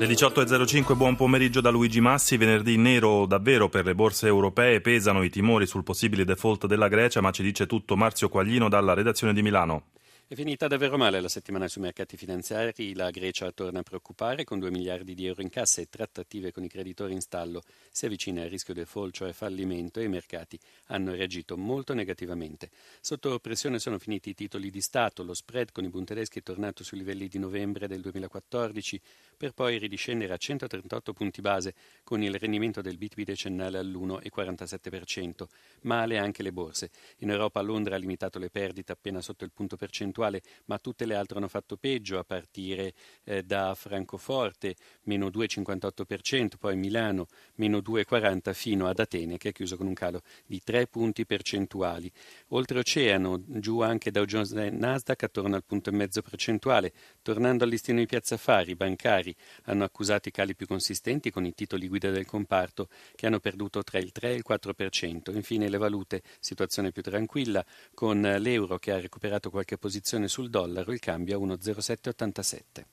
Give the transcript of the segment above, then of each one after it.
Le 18.05, buon pomeriggio da Luigi Massi. Venerdì nero davvero per le borse europee. Pesano i timori sul possibile default della Grecia, ma ci dice tutto Marzio Quaglino dalla redazione di Milano. È finita davvero male la settimana sui mercati finanziari, la Grecia torna a preoccupare con 2 miliardi di euro in cassa e trattative con i creditori in stallo, si avvicina al rischio default, cioè fallimento e i mercati hanno reagito molto negativamente. Sotto pressione sono finiti i titoli di Stato, lo spread con i Bund tedeschi è tornato sui livelli di novembre del 2014 per poi ridiscendere a 138 punti base con il rendimento del BTP decennale all'1,47%. Male anche le borse. In Europa Londra ha limitato le perdite appena sotto il punto percentuale percentuale, ma tutte le altre hanno fatto peggio, a partire eh, da Francoforte, meno 2,58%, poi Milano, meno 2,40% fino ad Atene, che ha chiuso con un calo di 3 punti percentuali. Oltreoceano, giù anche Dow Jones e Nasdaq attorno al punto e mezzo percentuale. Tornando al listino di Piazza Affari, i bancari hanno accusato i cali più consistenti con i titoli guida del comparto, che hanno perduto tra il 3 e il 4%. Infine le valute, situazione più tranquilla, con l'euro che ha recuperato qualche posizione posizione sul dollaro, il cambio a 1,0787.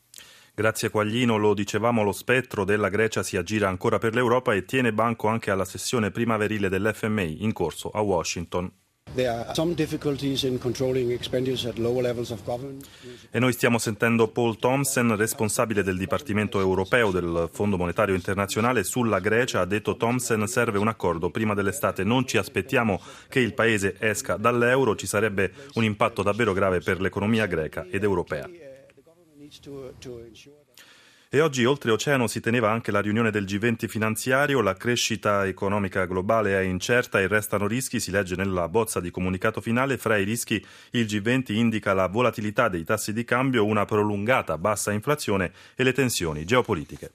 Grazie Quaglino, lo dicevamo, lo spettro della Grecia si aggira ancora per l'Europa e tiene banco anche alla sessione primaverile dell'FMI in corso a Washington. E noi stiamo sentendo Paul Thompson, responsabile del Dipartimento europeo del Fondo Monetario Internazionale sulla Grecia. Ha detto Thompson serve un accordo prima dell'estate. Non ci aspettiamo che il paese esca dall'euro, ci sarebbe un impatto davvero grave per l'economia greca ed europea. E oggi oltreoceano si teneva anche la riunione del G20 finanziario, la crescita economica globale è incerta e restano rischi, si legge nella bozza di comunicato finale, fra i rischi il G20 indica la volatilità dei tassi di cambio, una prolungata bassa inflazione e le tensioni geopolitiche.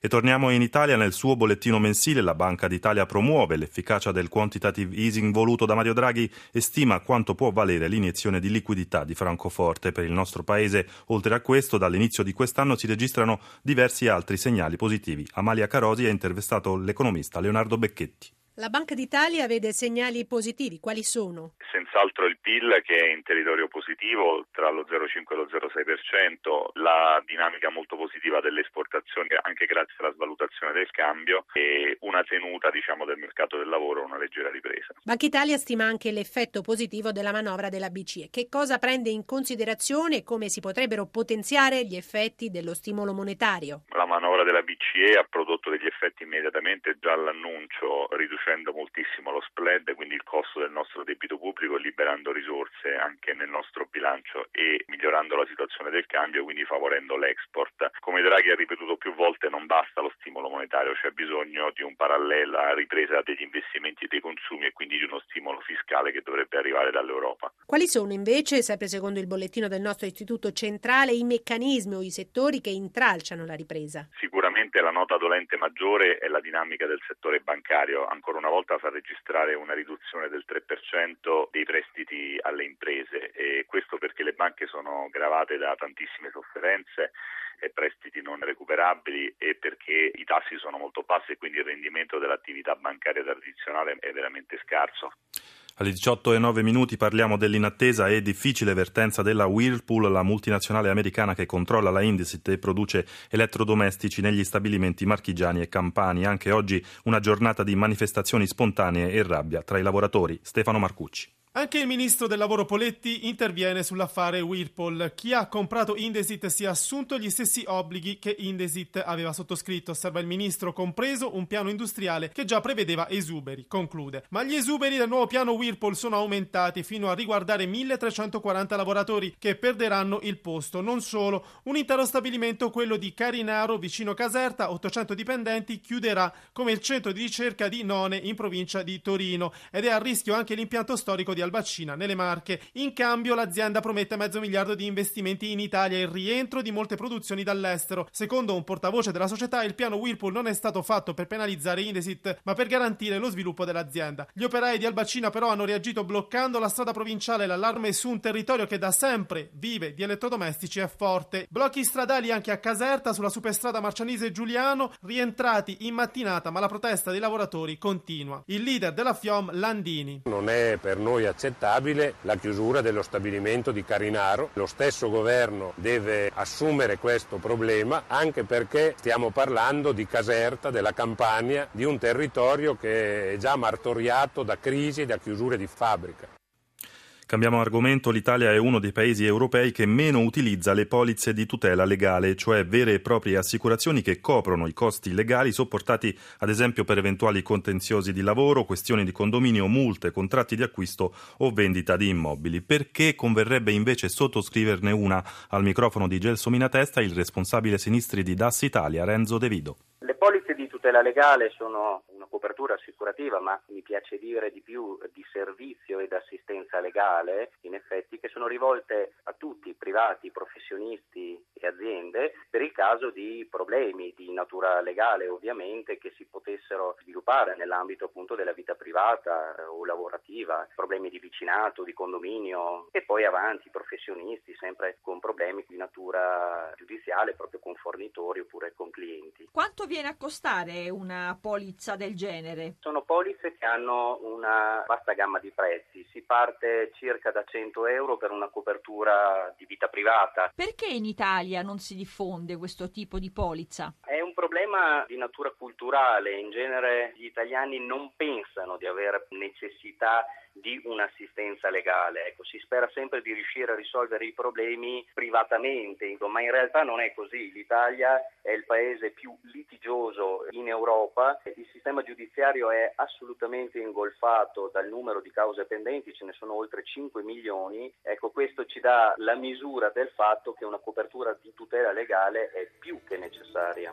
E torniamo in Italia. Nel suo bollettino mensile la Banca d'Italia promuove l'efficacia del quantitative easing voluto da Mario Draghi e stima quanto può valere l'iniezione di liquidità di Francoforte per il nostro Paese. Oltre a questo, dall'inizio di quest'anno si registrano diversi altri segnali positivi. Amalia Carosi ha intervistato l'economista Leonardo Becchetti. La Banca d'Italia vede segnali positivi, quali sono? Senz'altro il PIL che è in territorio positivo tra lo 0,5 e lo 0,6%, la dinamica molto positiva delle esportazioni anche grazie alla svalutazione del cambio e una tenuta diciamo, del mercato del lavoro, una leggera ripresa. Banca Italia stima anche l'effetto positivo della manovra della BCE. Che cosa prende in considerazione e come si potrebbero potenziare gli effetti dello stimolo monetario? La manovra della BCE ha prodotto degli effetti immediatamente già all'annuncio riducendo riducendo moltissimo lo spread, quindi il costo del nostro debito pubblico, liberando risorse anche nel nostro bilancio e migliorando la situazione del cambio, quindi favorendo l'export. Come Draghi ha ripetuto più volte, non basta lo stimolo monetario, c'è bisogno di un parallelo alla ripresa degli investimenti e dei consumi e quindi di uno stimolo fiscale che dovrebbe arrivare dall'Europa. Quali sono invece, sempre secondo il bollettino del nostro istituto centrale, i meccanismi o i settori che intralciano la ripresa? Sicuramente la nota dolente maggiore è la dinamica del settore bancario, ancora una volta fa registrare una riduzione del 3% dei prestiti alle imprese e questo perché le banche sono gravate da tantissime sofferenze e prestiti non recuperabili e perché i tassi sono molto bassi e quindi il rendimento dell'attività bancaria tradizionale è veramente scarso. Alle 18 e 9 minuti parliamo dell'inattesa e difficile vertenza della Whirlpool, la multinazionale americana che controlla la Indesit e produce elettrodomestici negli stabilimenti marchigiani e campani. Anche oggi una giornata di manifestazioni spontanee e rabbia tra i lavoratori. Stefano Marcucci. Anche il ministro del lavoro Poletti interviene sull'affare Whirlpool. Chi ha comprato Indesit si è assunto gli stessi obblighi che Indesit aveva sottoscritto, osserva il ministro, compreso un piano industriale che già prevedeva esuberi. Conclude. Ma gli esuberi del nuovo piano Whirlpool sono aumentati fino a riguardare 1340 lavoratori che perderanno il posto. Non solo, un intero stabilimento, quello di Carinaro, vicino Caserta, 800 dipendenti, chiuderà come il centro di ricerca di None in provincia di Torino ed è a rischio anche l'impianto storico di di Albacina nelle Marche. In cambio l'azienda promette mezzo miliardo di investimenti in Italia e il rientro di molte produzioni dall'estero. Secondo un portavoce della società, il piano Whirlpool non è stato fatto per penalizzare Indesit, ma per garantire lo sviluppo dell'azienda. Gli operai di Albacina però hanno reagito bloccando la strada provinciale. L'allarme su un territorio che da sempre vive di elettrodomestici è forte. Blocchi stradali anche a Caserta sulla superstrada Marcianise Giuliano, rientrati in mattinata, ma la protesta dei lavoratori continua. Il leader della FIOM, Landini. Non è per noi accettabile la chiusura dello stabilimento di Carinaro. Lo stesso governo deve assumere questo problema anche perché stiamo parlando di Caserta, della Campania, di un territorio che è già martoriato da crisi e da chiusure di fabbrica. Cambiamo argomento, l'Italia è uno dei paesi europei che meno utilizza le polizze di tutela legale, cioè vere e proprie assicurazioni che coprono i costi legali sopportati ad esempio per eventuali contenziosi di lavoro, questioni di condominio, multe, contratti di acquisto o vendita di immobili. Perché converrebbe invece sottoscriverne una? Al microfono di Gelso Minatesta il responsabile sinistri di DAS Italia, Renzo De Vido. Le polizze di tutela legale sono copertura assicurativa, ma mi piace dire di più di servizio ed assistenza legale, in effetti, che sono rivolte a tutti, privati, professionisti e aziende, per il caso di problemi di natura legale, ovviamente, che si potessero sviluppare nell'ambito appunto della vita privata o lavorativa, problemi di vicinato, di condominio e poi avanti professionisti, sempre con problemi di natura giudiziale, proprio con fornitori oppure con clienti. Quanto viene a costare una polizza del genere? Sono polizze che hanno una vasta gamma di prezzi. Si parte circa da 100 euro per una copertura di vita privata. Perché in Italia non si diffonde questo tipo di polizza? Problema di natura culturale. In genere gli italiani non pensano di avere necessità di un'assistenza legale. Ecco, si spera sempre di riuscire a risolvere i problemi privatamente, ma in realtà non è così. L'Italia è il paese più litigioso in Europa, il sistema giudiziario è assolutamente ingolfato dal numero di cause pendenti, ce ne sono oltre 5 milioni. Ecco, questo ci dà la misura del fatto che una copertura di tutela legale è più che necessaria.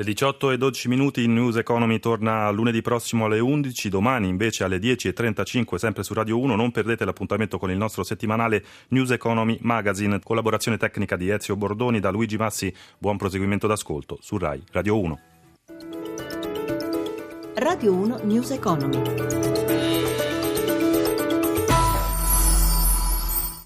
Le 18 e 12 minuti in News Economy torna lunedì prossimo alle 11, domani invece alle 10.35 sempre su Radio 1. Non perdete l'appuntamento con il nostro settimanale News Economy Magazine, collaborazione tecnica di Ezio Bordoni da Luigi Massi. Buon proseguimento d'ascolto su RAI Radio 1. Radio 1 News Economy.